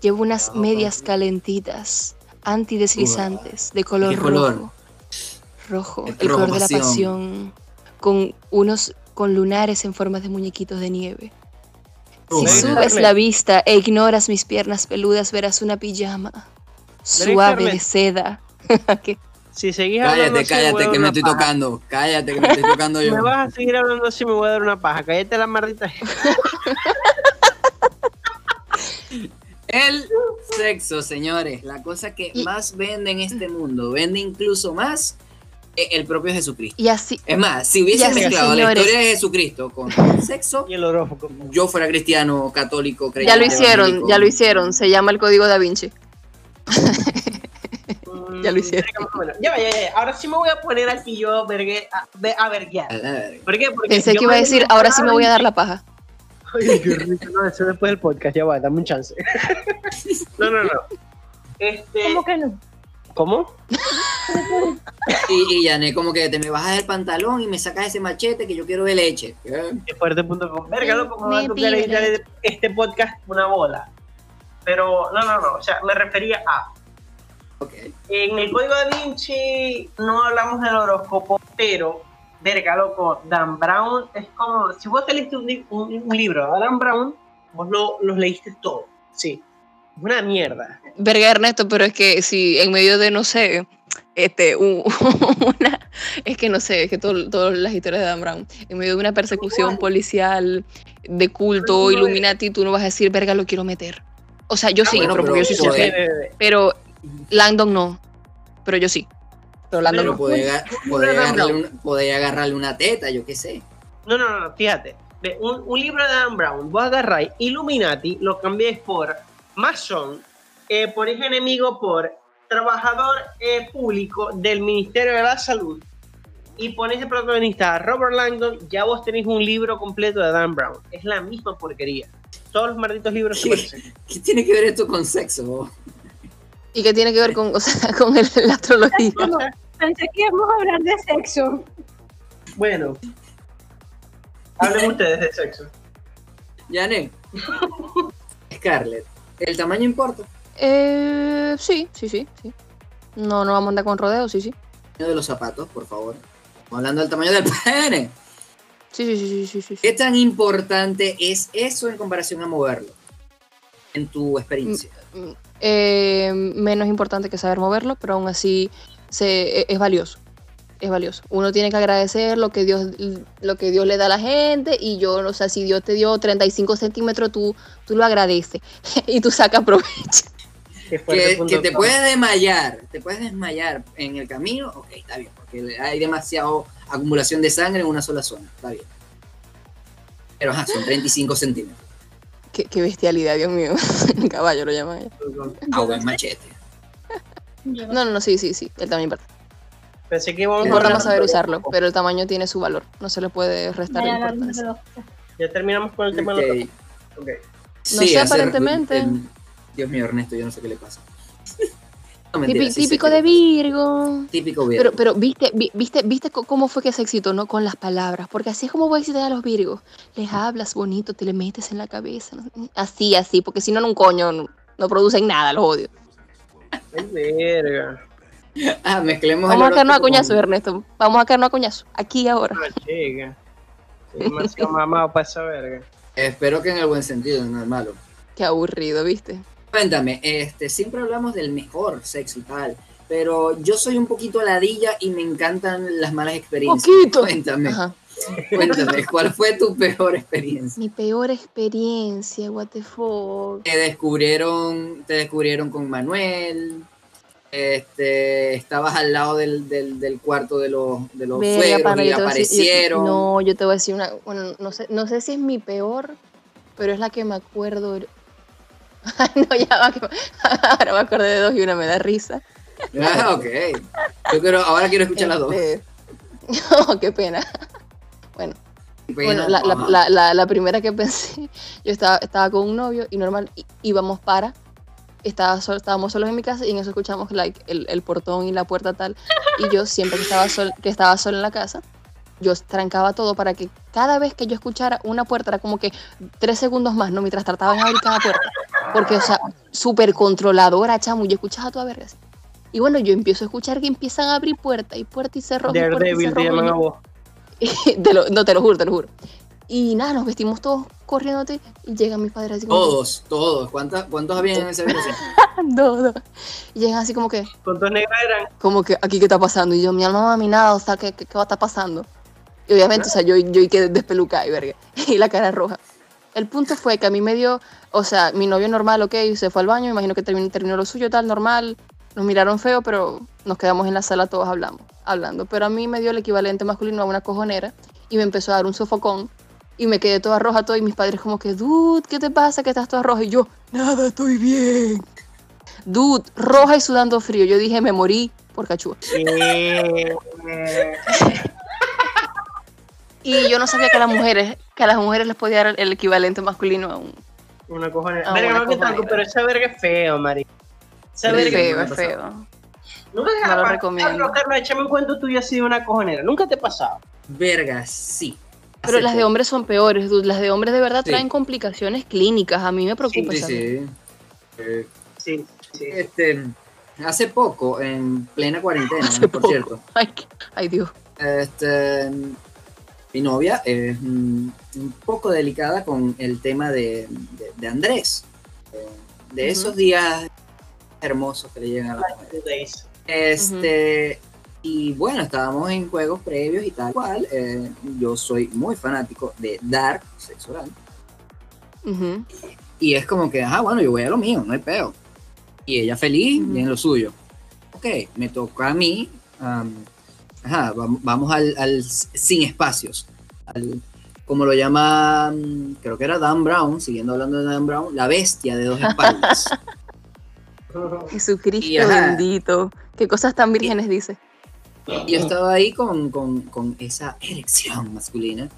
Llevo unas Abajo medias calentitas, antideslizantes, de color ¿Qué rojo. color? Rojo, El color de la pasión. Con unos, con lunares en forma de muñequitos de nieve. Si subes la vista e ignoras mis piernas peludas, verás una pijama suave de seda. [LAUGHS] ¿Qué? Si seguís hablando Cállate, así, me voy a cállate, dar que me una estoy paja. tocando. Cállate, que me estoy tocando yo. Me vas a seguir hablando así, me voy a dar una paja. Cállate la maldita. [LAUGHS] El sexo, señores, la cosa que Y- más vende en este mundo, vende incluso más el propio Jesucristo. Y así, Es más, si hubiese Ya mezclado la historia de Jesucristo con el sexo, Y el horóscopo. yo fuera cristiano, católico, ya creyente. lo hicieron, evangélico. ya lo hicieron. Se llama el código da Vinci. Mm, Ya lo hicieron. Bueno, ya, va, ya, ya. Ahora sí me voy a poner aquí yo vergue, a, a verguear. ¿Por qué? Porque Pensé que iba a decir, ahora sí me voy a dar la paja. Ay, qué rico. No, eso después del podcast, ya va, dame un chance. [LAUGHS] No, no, no. Este, ¿Cómo que no? ¿Cómo? [LAUGHS] Y, y Yané, como que te me bajas el pantalón y me sacas ese machete que yo quiero de leche. Fuerte.com. Verga, loco, me va a tocar editar este podcast una bola. Pero, no, no, no. O sea, me refería a. Ok. En el código da Vinci no hablamos del horóscopo, pero, verga, loco, Dan Brown es como. Si vos te leíste un, li- un- un libro de Dan Brown, vos lo, los leíste todo. Sí. Una mierda. Verga Ernesto, pero es que si en medio de, no sé, este, un- [LAUGHS] una, es que no sé, es que todo- todas las historias de Dan Brown, en medio de una persecución policial, de culto. Illuminati, tú no vas a decir, verga, lo quiero meter. O sea, yo Ah, sí, bueno, pero porque yo pero soy Langdon no. Pero yo sí. Pero Langdon Pero no. Dan agarrarle una, podía agarrarle una teta, yo qué sé. No, no, no, no, fíjate. De un, un libro de Dan Brown, vos agarráis Illuminati, lo cambiáis por Mason, eh, ponéis enemigo por trabajador eh, público del Ministerio de la Salud y pones de protagonista a Robert Langdon, ya vos tenéis un libro completo de Dan Brown. Es la misma porquería. Todos los malditos libros ¿Qué, qué tiene que ver esto con sexo? ¿Y qué tiene que ver con, o sea, [LAUGHS] con el- la astrología? Pensé que íbamos a hablar de sexo. bueno, hablen [LAUGHS] ustedes de sexo. Yané. [LAUGHS] Scarlett. ¿El tamaño importa? Eh, sí, sí, sí, sí. No, no vamos a andar con rodeos, sí, sí. El tamaño de los zapatos, por favor. Estamos hablando del tamaño del pene. Sí, sí, sí, sí, sí, sí. ¿Qué tan importante es eso en comparación a moverlo? En tu experiencia. Mm, eh, menos importante que saber moverlo, pero aún así se, e- es valioso. Es valioso. Uno tiene que agradecer lo que Dios, lo que Dios le da a la gente y yo, o sea, si Dios te dio 35 centímetros, tú, tú lo agradeces [LAUGHS] y tú sacas provecho. Que, te puedes desmayar, te puedes desmayar en el camino, ok, está bien, porque hay demasiado acumulación de sangre en una sola zona, está bien. Pero ajá, son 35 centímetros. Qué, qué bestialidad, Dios mío. [LAUGHS] Caballo lo llaman. ella. A buen machete. Yo no No, no, sí, sí, sí. El tamaño importa. Pensé que íbamos a más saber de- usarlo, pero el tamaño tiene su valor. No se le puede restar voy a hablar de importancia. Ya terminamos con el tema de Ok. los Ok. No sé, hacer- aparentemente. el- Dios mío, Ernesto, yo no sé qué le pasa. [LAUGHS] No, mentira, sí sé típico de. Virgo. Típico Virgo. Pero, pero viste, vi- viste, viste cómo fue que se excitó, ¿no? Con las palabras. Porque así es como voy a excitar a los Virgos. Les hablas bonito, te le metes en la cabeza. ¿no? Así, así, porque si no, no un coño, no, no producen nada, los odio. Ay, verga. [LAUGHS] Ah, mezclemos Vamos a quedarnos a con- Ernesto. Vamos a quedarnos a coñazo. Aquí y ahora. Ah, chica. Soy mamado para esa verga. Espero que en el buen sentido, no en el malo. Qué aburrido, ¿viste? Cuéntame, este, siempre hablamos del mejor sexo y tal, pero yo soy un poquito ladilla y me encantan las malas experiencias. Poquito. Cuéntame, Ajá. cuéntame, ¿cuál fue tu peor experiencia? Mi peor experiencia, what the fuck. Te descubrieron, te descubrieron con Manuel, este, estabas al lado del, del, del cuarto de los, de los suegros y decir- yo- aparecieron. no, yo te voy a decir una. Bueno, no sé, no sé si es mi peor, pero es la que me acuerdo. [LAUGHS] no, ya va. Ahora me acordé de dos y una me da risa. Ah, ok. Yo quiero, ahora quiero escuchar las dos. Este, [LAUGHS] No, qué pena. Bueno, Bueno, bueno la, la- la- la- primera que pensé, yo estaba, estaba con un novio y normal íbamos para. Estaba sol- estábamos solos en mi casa y en eso escuchamos like, el, el portón y la puerta tal. Y yo siempre que estaba, sol, que estaba sola en la casa, yo trancaba todo para que cada vez que yo escuchara una puerta era como que tres segundos más, ¿no? Mientras trataban de abrir cada puerta. Porque, o sea, súper controladora, chamo. y Yo escuchaba toda verga. Y bueno, yo empiezo a escuchar que empiezan a abrir puerta y puerta y y Daredevil te llaman a vos. [LAUGHS] te lo- no te lo juro, te lo juro. Y nada, nos vestimos todos corriéndote y llegan mis padres así como Todos, todos. ¿Cuántas- ¿Cuántos había en esa habitación? [LAUGHS] no. Y llegan así como que, ¿Cuántos negros eran? como que, aquí qué está pasando. Y yo, mi alma mami, nada, o sea, ¿qué, qué, qué va a estar pasando? Y obviamente, o sea, yo, yo y quedé despelucada y verga. [LAUGHS] Y la cara roja. El punto fue que a mí me dio, o sea, mi novio normal, ok, se fue al baño, me imagino que terminó, terminó lo suyo, tal, normal. Nos miraron feo, pero nos quedamos en la sala todos hablando, hablando. Pero a mí me dio el equivalente masculino a una cojonera y me empezó a dar un sofocón y me quedé toda roja todo y mis padres como que, dude, ¿qué te pasa que estás toda roja? Y yo, nada, estoy bien. Dude, roja y sudando frío. Yo dije, me morí por cachúa. Y yo no sabía que a las mujeres, que a las mujeres les podía dar el equivalente masculino a un una cojonera. Verga, no que tanto, pero esa verga es feo, Mari. Esa verga feo, es feo. Nunca te No lo ha recomiendo. Carlos, Carlos, échame un cuento tuyo así de una cojonera. Nunca te ha pasado. Verga, sí. Pero las de hombres son peores, dude. Las de hombres de verdad Sí. traen complicaciones clínicas. A mí me preocupa Sí, sí. Eh, Sí, sí. Este, hace poco, en plena cuarentena, Hace por poco. cierto, [LAUGHS] Ay, ay, Dios. este, mi novia es un poco delicada con el tema de, de- de Andrés, eh, de esos días hermosos que le llegan a la mujer. Este, y bueno, estábamos en juegos previos y tal cual. eh, yo soy muy fanático de Dark. Ujú. Y es como que, ah, bueno, yo voy a lo mío, no hay peo. Y ella feliz Ujú. y en lo suyo. Ok, me toca a mí. am, ajá, vam- vamos al, al sin espacios. al- como lo llama, creo que era Dan Brown, siguiendo hablando de Dan Brown, la bestia de dos espaldas. [LAUGHS] Jesucristo Y bendito. ¿Qué cosas tan vírgenes dice? Y yo estaba ahí con, con- con esa erección masculina,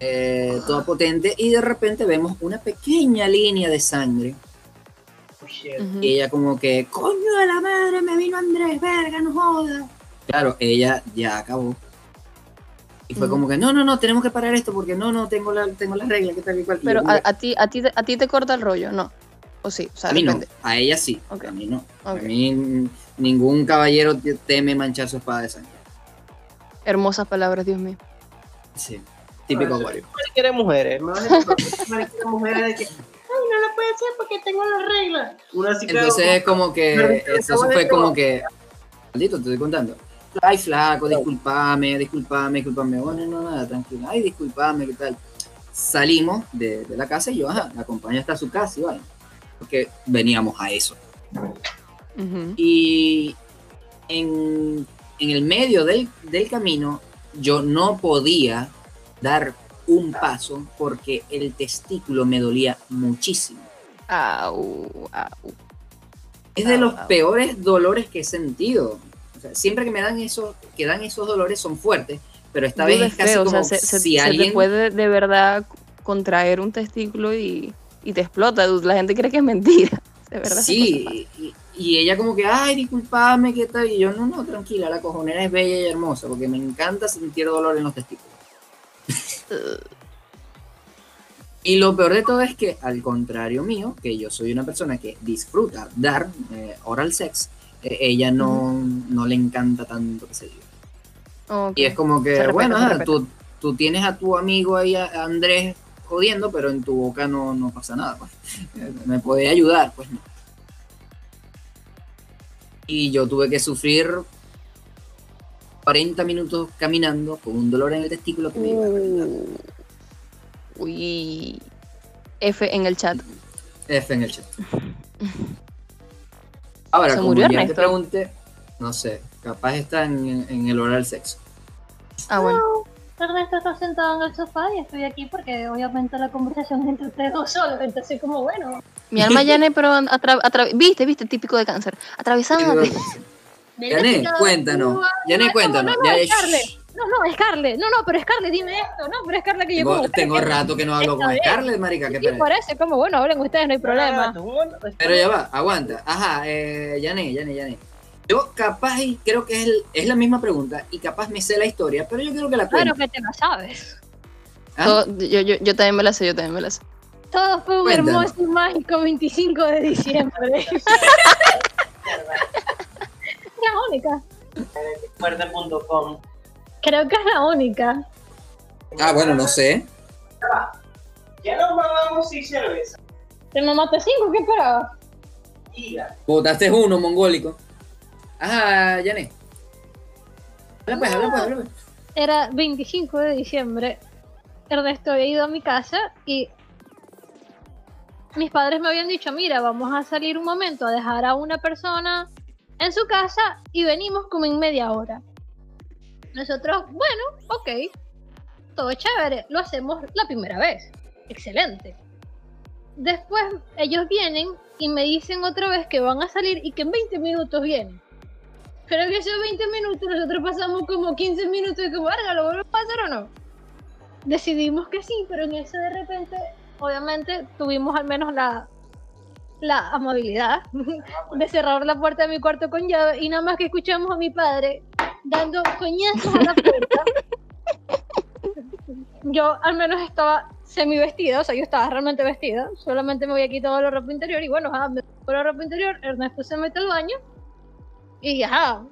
eh, toda potente, y de repente vemos una pequeña línea de sangre. Y ella como que, coño de la madre, me vino Andrés, verga, no joda. Claro, ella ya acabó. Y fue como que, no, no, no, tenemos que parar esto porque no, no, tengo la, tengo la regla, que tal y cual. Y Pero a, ti, a, ti, a ti te corta el rollo, ¿no? O sí, o sea, a mí no, a ella sí, Ok. a mí no. Ok. A mí ningún caballero te- teme manchar su espada de sangre. Hermosas palabras, Dios mío. Sí, típico quiere mujeres. Quiere mujeres de que, ay, no lo puede hacer porque tengo las reglas. Una así Entonces es como que, eso fue como que, maldito, te estoy contando. Ay, flaco, disculpame, disculpame, disculpame. Bueno, no, nada, tranquilo. Ay, disculpame, ¿qué tal? Salimos de, de la casa y yo, ajá, la acompañé hasta su casa y bueno, porque veníamos a eso. Y en, en el medio del, del camino, yo no podía dar un paso porque el testículo me dolía muchísimo. Au, au. Es de Au, los peores dolores que he sentido. O sea, siempre que me dan esos, que dan esos dolores son fuertes, pero esta vez es casi feo, o como sea, se, se- si se te alguien puede de verdad contraer un testículo y, y te explota. La gente cree que es mentira. De verdad. Sí, y, y ella como que, ay, discúlpame, ¿qué tal? Y yo, no, no, tranquila, la cojonera es bella y hermosa, porque me encanta sentir dolor en los testículos. y lo peor de todo es que, al contrario mío, que yo soy una persona que disfruta dar eh, oral sex, eh, ella no, no le encanta tanto que se diga. Y es como que, bueno, respeta. tú, tú tienes a tu amigo ahí, a Andrés, jodiendo, pero en tu boca no, no pasa nada. Pues. [LAUGHS] Me puede ayudar, pues no. Y yo tuve que sufrir 40 minutos caminando con un dolor en el testículo que me iba a. Uh, uy. F en el chat. F en el chat. Ahora, ¿Se como murió ya te pregunté, no sé, capaz está en, en el oral sexo. Ah, bueno. Ernesto está sentado en el sofá y estoy aquí porque obviamente la conversación entre ustedes dos solos, entonces como bueno. Mi alma llane, pero atra- atra- viste, viste, típico de cáncer. Atravesándote. Yané, [LAUGHS] cuéntanos. Yané, cuéntanos. No, no, Ya- Scarlett. No, no, Scarlett. No, no, pero Scarlett, dime esto. No, pero Scarlett que yo Tengo, como... tengo rato que no hablo con bien. Scarlett, marica, qué pereza. parece, como bueno, hablen ustedes, no hay problema. Pero ya va, aguanta. Ajá, eh, Yané, Yané, Yané. Yo capaz, y creo que es, el- es la misma pregunta, y capaz me sé la historia, pero yo quiero que la cuente. Claro que te la sabes. ¿Ah? Todo- yo, yo, yo también me la sé, yo también me la sé. Todo fue un Cuéntanos. hermoso y mágico 25 de diciembre. [LAUGHS] la única. Fuerte.com. Creo que es la única. Ah, bueno, no sé. Ya nos mamamos seis cervezas. ¿Te mamaste cinco? ¿Qué esperabas? Votaste uno, mongólico. Ajá, Yané. Habla pues, habla pues, pues. Era 25 de diciembre. Ernesto había ido a mi casa y mis padres me habían dicho, mira, vamos a salir un momento a dejar a una persona en su casa y venimos como en media hora. Nosotros, bueno, ok, todo chévere, lo hacemos la primera vez. Excelente. Después ellos vienen y me dicen otra vez que van a salir y que en 20 minutos vienen. Pero en esos 20 minutos nosotros pasamos como 15 minutos y como, ¿lo vuelvo a pasar o no? Decidimos que sí, pero en eso de repente, obviamente, tuvimos al menos la, la amabilidad de cerrar la puerta de mi cuarto con llave y nada más que escuchamos a mi padre dando coñazos a la puerta. Yo al menos estaba semi vestida, o sea, yo estaba realmente vestida, solamente me había quitado la ropa interior y bueno, ajá, me la ropa interior, Ernesto se mete al baño y ajá,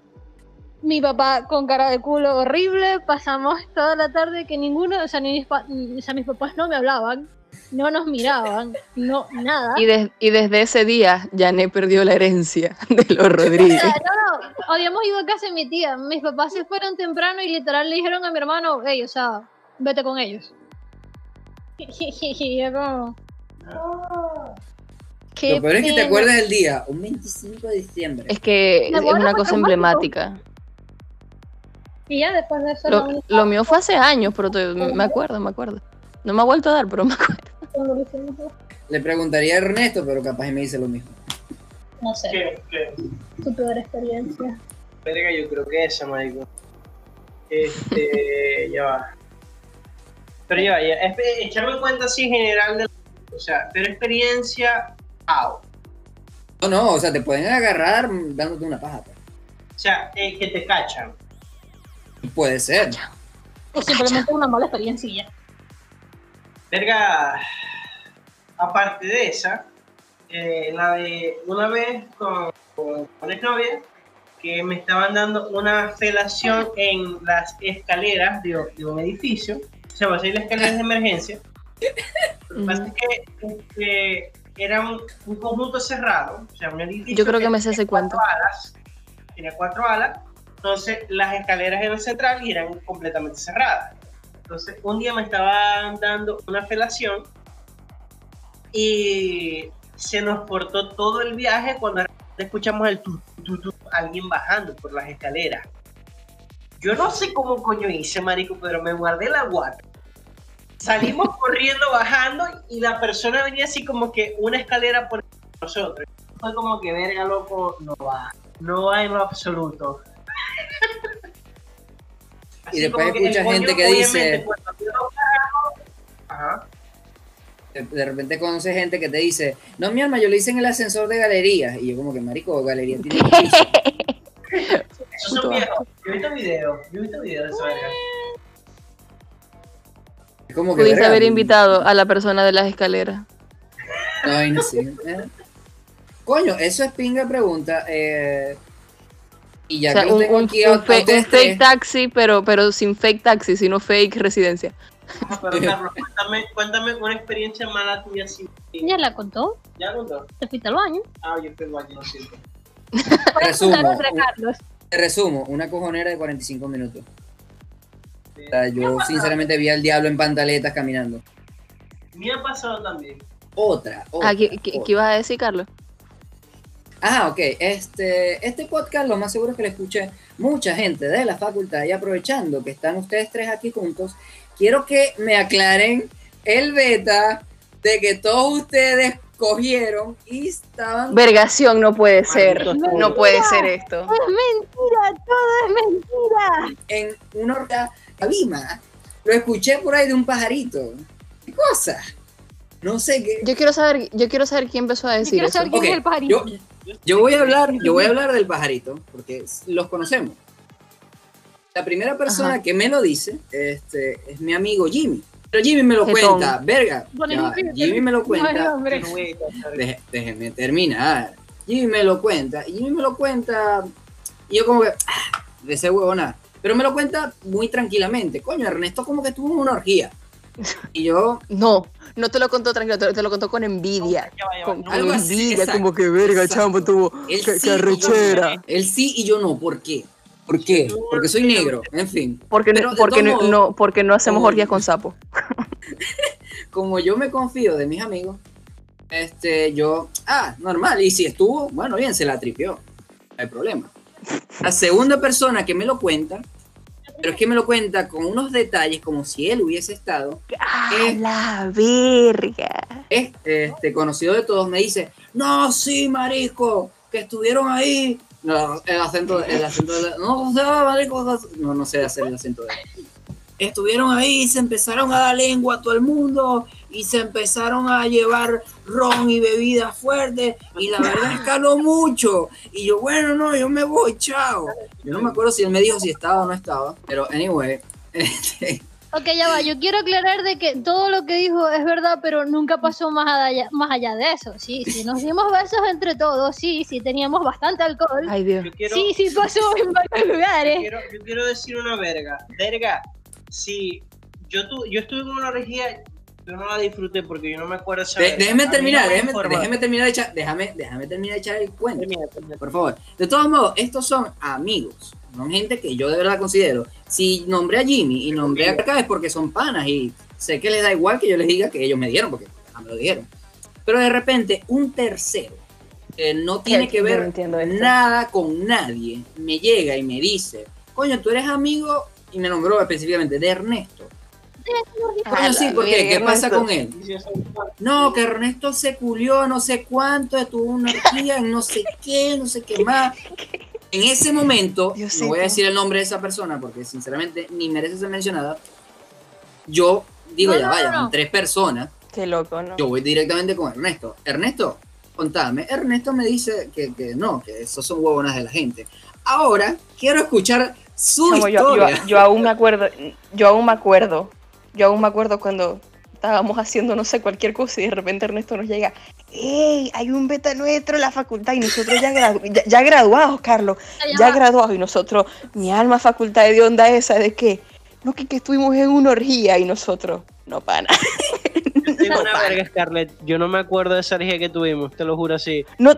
mi papá con cara de culo horrible, pasamos toda la tarde que ninguno, o sea, ni mis, pa- o sea, mis papás no me hablaban, no nos miraban, no, nada. Y, des- y desde ese día, Jané perdió la herencia [LAUGHS] de los Rodríguez. no, no, habíamos ido a casa de mi tía, mis papás se fueron temprano y literal le dijeron a mi hermano, hey, o sea, vete con ellos. [LAUGHS] Y yo como... "Qué Lo peor es que te pena". acuerdas del día, un 25 de diciembre. Es que es una cosa emblemática. Y ya después de eso... Lo, mío fue hace años, pero te- me acuerdo, me acuerdo. No me ha vuelto a dar, pero me acuerdo. Le preguntaría a Ernesto, pero capaz me dice lo mismo. No sé, ¿Qué? ¿Qué? tu peor experiencia. Verga, yo creo que esa, marico. Este, [LAUGHS] ya va. Pero ya va, ya. Echarme cuenta así en general de O sea, pero experiencia, wow. No, no, o sea, te pueden agarrar dándote una paja. pues. O sea, que te cachan. Puede ser. O simplemente una mala experiencia. Verga, aparte de esa, eh, la de una vez con, con una exnovia que me estaban dando una felación en las escaleras de, de un edificio. O sea, va a ser las escaleras de emergencia. Lo que pasa es que este, era un, un conjunto cerrado. O sea, un edificio. Yo creo que me sé ese cuento. alas, tenía cuatro alas. Entonces, las escaleras eran central y eran completamente cerradas. Entonces, un día me estaban dando una felación y se nos cortó todo el viaje cuando escuchamos el tu, tu, tu, alguien bajando por las escaleras. Yo no sé cómo coño hice, marico, pero me guardé la guata. Salimos corriendo, bajando y la persona venía así como que una escalera por nosotros. Fue como que, verga, loco, no va. No va en lo absoluto. Y después escucha coño, gente que dice- Ajá. De, de repente conoces gente que te dice, no, mi alma, yo lo hice en el ascensor de galerías. Y yo como que, marico, galería tiene. [LAUGHS] Esos son viejos. Yo he visto videos. Yo he visto videos de esa verga. Es como que, Pudiste verga, haber invitado a la persona de las escaleras. Ay, no sé. eh. Coño, eso es pinga pregunta. eh, y ya o sea, que los un, tengo un- a- un a fe- un fake taxi, pero, pero sin fake taxi, sino fake residencia. Ah, Pero Carlos, cuéntame, cuéntame una experiencia mala tuya así. ¿Ya la contó? ¿Ya contó? ¿Te fuiste al baño? Ah, yo estoy baño, lo siento. Resumo, otra, Carlos. te resumo, una cojonera de 45 minutos. O sea, yo sinceramente vi al diablo en pantaletas caminando. Me ha pasado también. Otra, otra. Ah, ¿qué, qué- otra. qué ibas a decir, Carlos? Ah, ok. Este, este podcast lo más seguro es que lo escuche mucha gente de la facultad y aprovechando que están ustedes tres aquí juntos, quiero que me aclaren el beta de que todos ustedes cogieron y estaban... Vergación, no puede ser. No puede ser esto. Es mentira, todo es mentira. En una horta cabima. Lo escuché por ahí de un pajarito. ¿Qué cosa? No sé qué. Yo quiero saber, yo quiero saber quién empezó a Yo decir quiero eso. saber quién es el pajarito. Yo, yo voy a hablar, yo voy a hablar del pajarito, porque los conocemos. La primera persona Ajá. que me lo dice este, es mi amigo Jimmy. Pero Jimmy me lo Jetón. cuenta, verga. Jimmy me lo cuenta. déjenme terminar. Jimmy me lo cuenta. Y Jimmy me lo cuenta. Y yo como que, ah, de ese huevona. Pero me lo cuenta muy tranquilamente. Coño, Ernesto como que tuvo una orgía. Y yo, [LAUGHS] No, no te lo contó tranquilo, te, te lo contó con envidia. Ya va, ya va. Con, No, con Algo así, envidia, como que verga, chamo, tuvo. él Qué, sí qué y yo no. arrechera. Él sí y yo no. ¿Por qué? ¿Por qué? Porque soy negro. En fin. Porque, no, porque, no, porque no hacemos como- orgías con sapo. [LAUGHS] como yo me confío de mis amigos, este, yo, ah, normal, y si estuvo, bueno, bien, se la tripió, no hay problema. La segunda persona que me lo cuenta, pero es que me lo cuenta con unos detalles como si él hubiese estado, ¡Ah, Eh. la verga! es este, conocido de todos, me dice, no, sí, marico, que estuvieron ahí. No, el acento, el acento de la- no, o sea, marico, no, no sé hacer el acento de él. Estuvieron ahí se empezaron a dar lengua a todo el mundo y se empezaron a llevar ron y bebidas fuertes y la verdad escaló mucho. Y yo, bueno, no, yo me voy, chao. Yo no me acuerdo si él me dijo si estaba o no estaba, pero anyway, [LAUGHS] este, Ok, ya va. Yo quiero aclarar de que todo lo que dijo es verdad, pero nunca pasó más allá, más allá de eso. Sí, sí, nos dimos besos entre todos. Sí, sí, teníamos bastante alcohol. Ay, Dios. Yo quiero, Sí, sí pasó en varios yo lugares. quiero, yo quiero decir una verga. Verga, si yo, tu, yo estuve en una orgía, yo no la disfruté porque yo no me acuerdo esa de- déjeme terminar, no me déjeme, déjeme terminar de echar, déjame, déjame terminar de echar el cuento. Termina, termina. por favor. De todos modos, estos son amigos, son gente que yo de verdad considero. Si nombré a Jimmy y nombré a acá es porque son panas y sé que les da igual que yo les diga que ellos me dieron, porque ya me lo dijeron. Pero de repente, un tercero que no tiene que no ver nada con nadie me llega y me dice, coño, tú eres amigo, y me nombró específicamente de Ernesto. Sí, porque ¿qué pasa con él? No, que Ernesto se culió no sé cuánto, tuvo una orgía en no sé qué, no sé qué más. En ese momento, Diosito. no voy a decir el nombre de esa persona porque sinceramente ni merece ser mencionada. Yo digo, No, ya no, vaya, no, tres personas, Qué loco, ¿no? yo voy directamente con Ernesto. Ernesto, contame. Ernesto me dice que, que no, que esos son huevonas de la gente. Ahora quiero escuchar su Chamo, yo, yo- historia. yo aún me acuerdo, yo aún me acuerdo, yo aún me acuerdo cuando estábamos haciendo no sé cualquier cosa y de repente Ernesto nos llega, ¡Ey! Hay un beta nuestro en la facultad y nosotros ya, gradu- ya, ya graduados, Carlos, ya graduados y nosotros, mi alma facultad de onda esa de que, no, que, que estuvimos en una orgía y nosotros, no pana. Tengo [LAUGHS] una verga, Scarlett. Yo no me acuerdo de esa orgía que tuvimos, te lo juro así. No,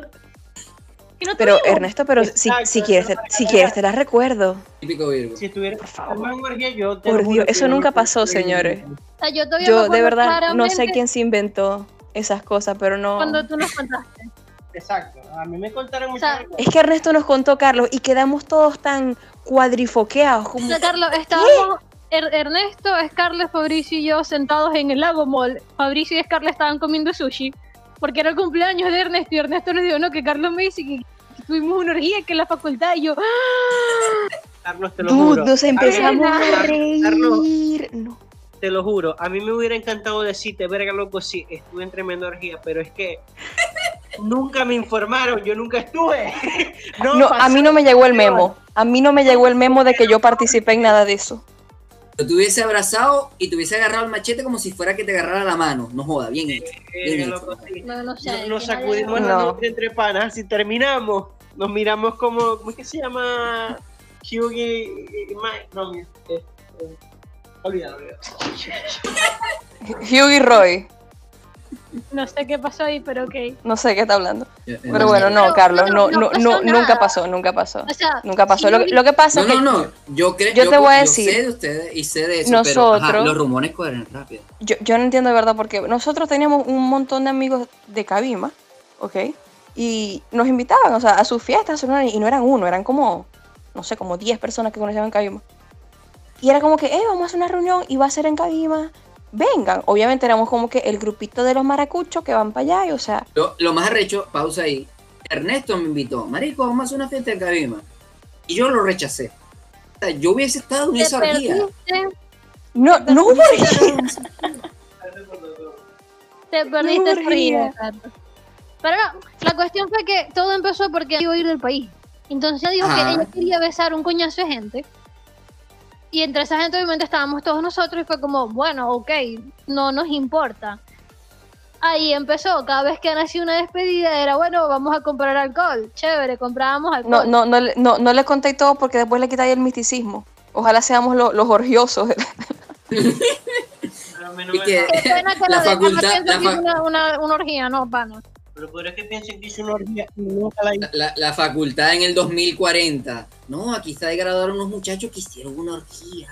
no pero tuvimos. Ernesto, pero si, Exacto, si quieres, te- si quieres te la recuerdo. Típico Virgo. Si estuviera Por favor. yo te Por Dios, eso nunca pasó, señores. O sea, yo todavía me Yo de verdad no sé quién se inventó esas cosas, pero no... Cuando tú nos contaste. Exacto. A mí me contaron O sea, muchas Es que Ernesto nos contó, Carlos, y quedamos todos tan cuadrifoqueados. O Como... sea, Carlos, estábamos Er- Ernesto, Scarlett, Fabricio y yo sentados en el lago mall. Fabricio y Scarlett estaban comiendo sushi. Porque era el cumpleaños de Ernesto y Ernesto nos dijo, no, que Carlos me dice que, tuvimos una orgía que en la facultad y yo, ¡ah! Carlos, te lo Dude, juro. nos empezamos Carlos, a Carlos. reír. No. Te lo juro. A mí me hubiera encantado decirte, verga, loco, sí, estuve en tremenda orgía, pero es que nunca me informaron, yo nunca estuve. [LAUGHS] no, No, a mí no me llegó el memo. A mí no me llegó el memo de que yo participé en nada de eso. Yo te hubiese abrazado y te hubiese agarrado el machete como si fuera que te agarrara la mano. No joda, bien hecho. Bien hecho. No, no sé. Nos, sacudimos la No. noche entre panas y terminamos. Nos miramos como, ¿cómo es que se llama? Hyugi y Mike. No, mira, eh, eh, olvídalo, olvídalo. Hugh y Roy. No sé qué pasó ahí, pero ok. No sé qué está hablando. Pero bueno, no, Pero- Carlos, no, no, no, nunca pasó, nunca pasó. O sea, Nunca pasó. si Lo, yo que- lo que pasa No, es que no, no. Yo, creo, Yo te voy a yo decir. sé de ustedes y sé de eso, Nosotros- pero ajá, los rumores corren rápido. yo, yo no entiendo de verdad porque nosotros teníamos un montón de amigos de Cabima, ¿ok? Y nos invitaban, o sea, a sus fiestas, y no eran uno, eran como, no sé, como 10 personas que conocían en Cabima. Y era como que, eh, vamos a hacer una reunión y va a ser en Cabima. Vengan. Obviamente éramos como que el grupito de los maracuchos que van para allá, y, o sea, Lo, lo más arrecho, pausa ahí. Ernesto me invitó, Marico, vamos a hacer una fiesta en Cabima. Y yo lo rechacé. O sea, yo hubiese estado en te esa orgía. no, no hubo orgía. te perdiste No, orgía. Pero no, la cuestión fue que todo empezó porque iba a ir del país. Entonces ella dijo Ajá. que ella quería besar un coñazo de gente. Y entre esa gente obviamente estábamos todos nosotros y fue como, bueno, ok, no nos importa. Ahí empezó, cada vez que hacía una despedida era, bueno, vamos a comprar alcohol. Chévere, comprábamos alcohol. No, no, no, le- no, no le conté todo porque después le quitáis el misticismo. Ojalá seamos lo- los orgiosos. [LAUGHS] Qué pena que La la, facultad- la una, una, una orgía, no, pana. Pero por es que piensen que hice una orgía y nunca la hice. La, facultad en el 2040. No, aquí está de graduar unos muchachos que hicieron una orgía.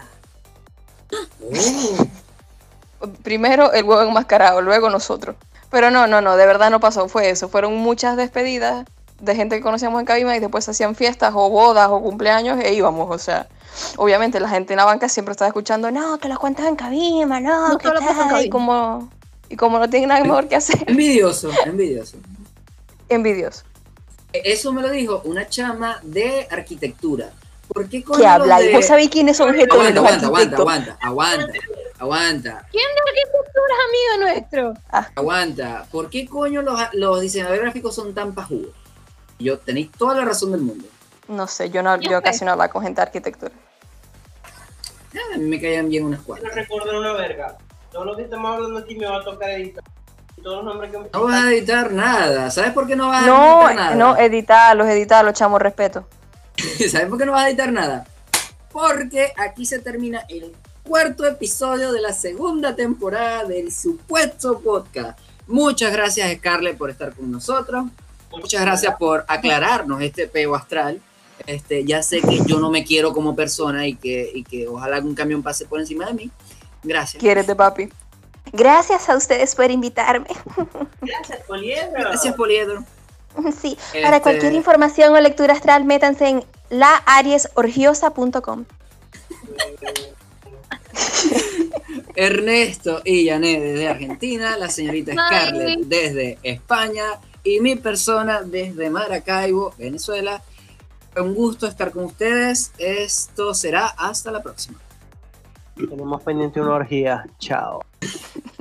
Oh, Primero el huevo enmascarado, luego nosotros. Pero no, no, no, de verdad no pasó, fue eso. Fueron muchas despedidas de gente que conocíamos en Cabima y después se hacían fiestas o bodas o cumpleaños e íbamos, o sea. Obviamente la gente en la banca siempre estaba escuchando, no, que los cuentas en Cabima, no, No que tal", y como, y como no tienen nada mejor que hacer, envidioso, envidioso. envidiosos. Eso me lo dijo una chama de arquitectura. ¿Por qué coño ¿Qué habla? de- ¿Y vos sabéis quiénes son estos Aguanta, los aguanta, aguanta, arquitectos? aguanta, aguanta, aguanta, ¿Quién de arquitectura es amigo nuestro? aguanta. ¿Por qué coño los, los diseñadores gráficos son tan pajudos? Yo tenéis toda la razón del mundo. No sé, yo, no, yo casi no hablaba con gente de arquitectura. Ah, A mí me caían bien unas No cuantas. recuerdo una verga. Todo lo que estamos hablando aquí me va a tocar editar. Todos los nombres que me No vas a editar nada. ¿Sabes por qué no vas a editar nada? no, editarlos, editarlos, chamo, respeto. [LAUGHS] ¿Sabes por qué no vas a editar nada? Porque aquí se termina el cuarto episodio de la segunda temporada del supuesto podcast. Muchas gracias, Scarlett, por estar con nosotros. Muchas gracias por aclararnos este peo astral. Este, ya sé que yo no me quiero como persona y que, y que ojalá un camión pase por encima de mí. Gracias. Quiérete, papi. Gracias a ustedes por invitarme. [LAUGHS] Gracias, Poliedro. Gracias, Poliedro. Sí, para Este- cualquier información o lectura astral, métanse en laariesorgiosa.com. [LAUGHS] Ernesto y Janet desde Argentina, la señorita. Scarlett desde España y mi persona desde Maracaibo, Venezuela. Un gusto estar con ustedes. Esto será hasta la próxima. Tenemos pendiente una orgía. Chao. [LAUGHS]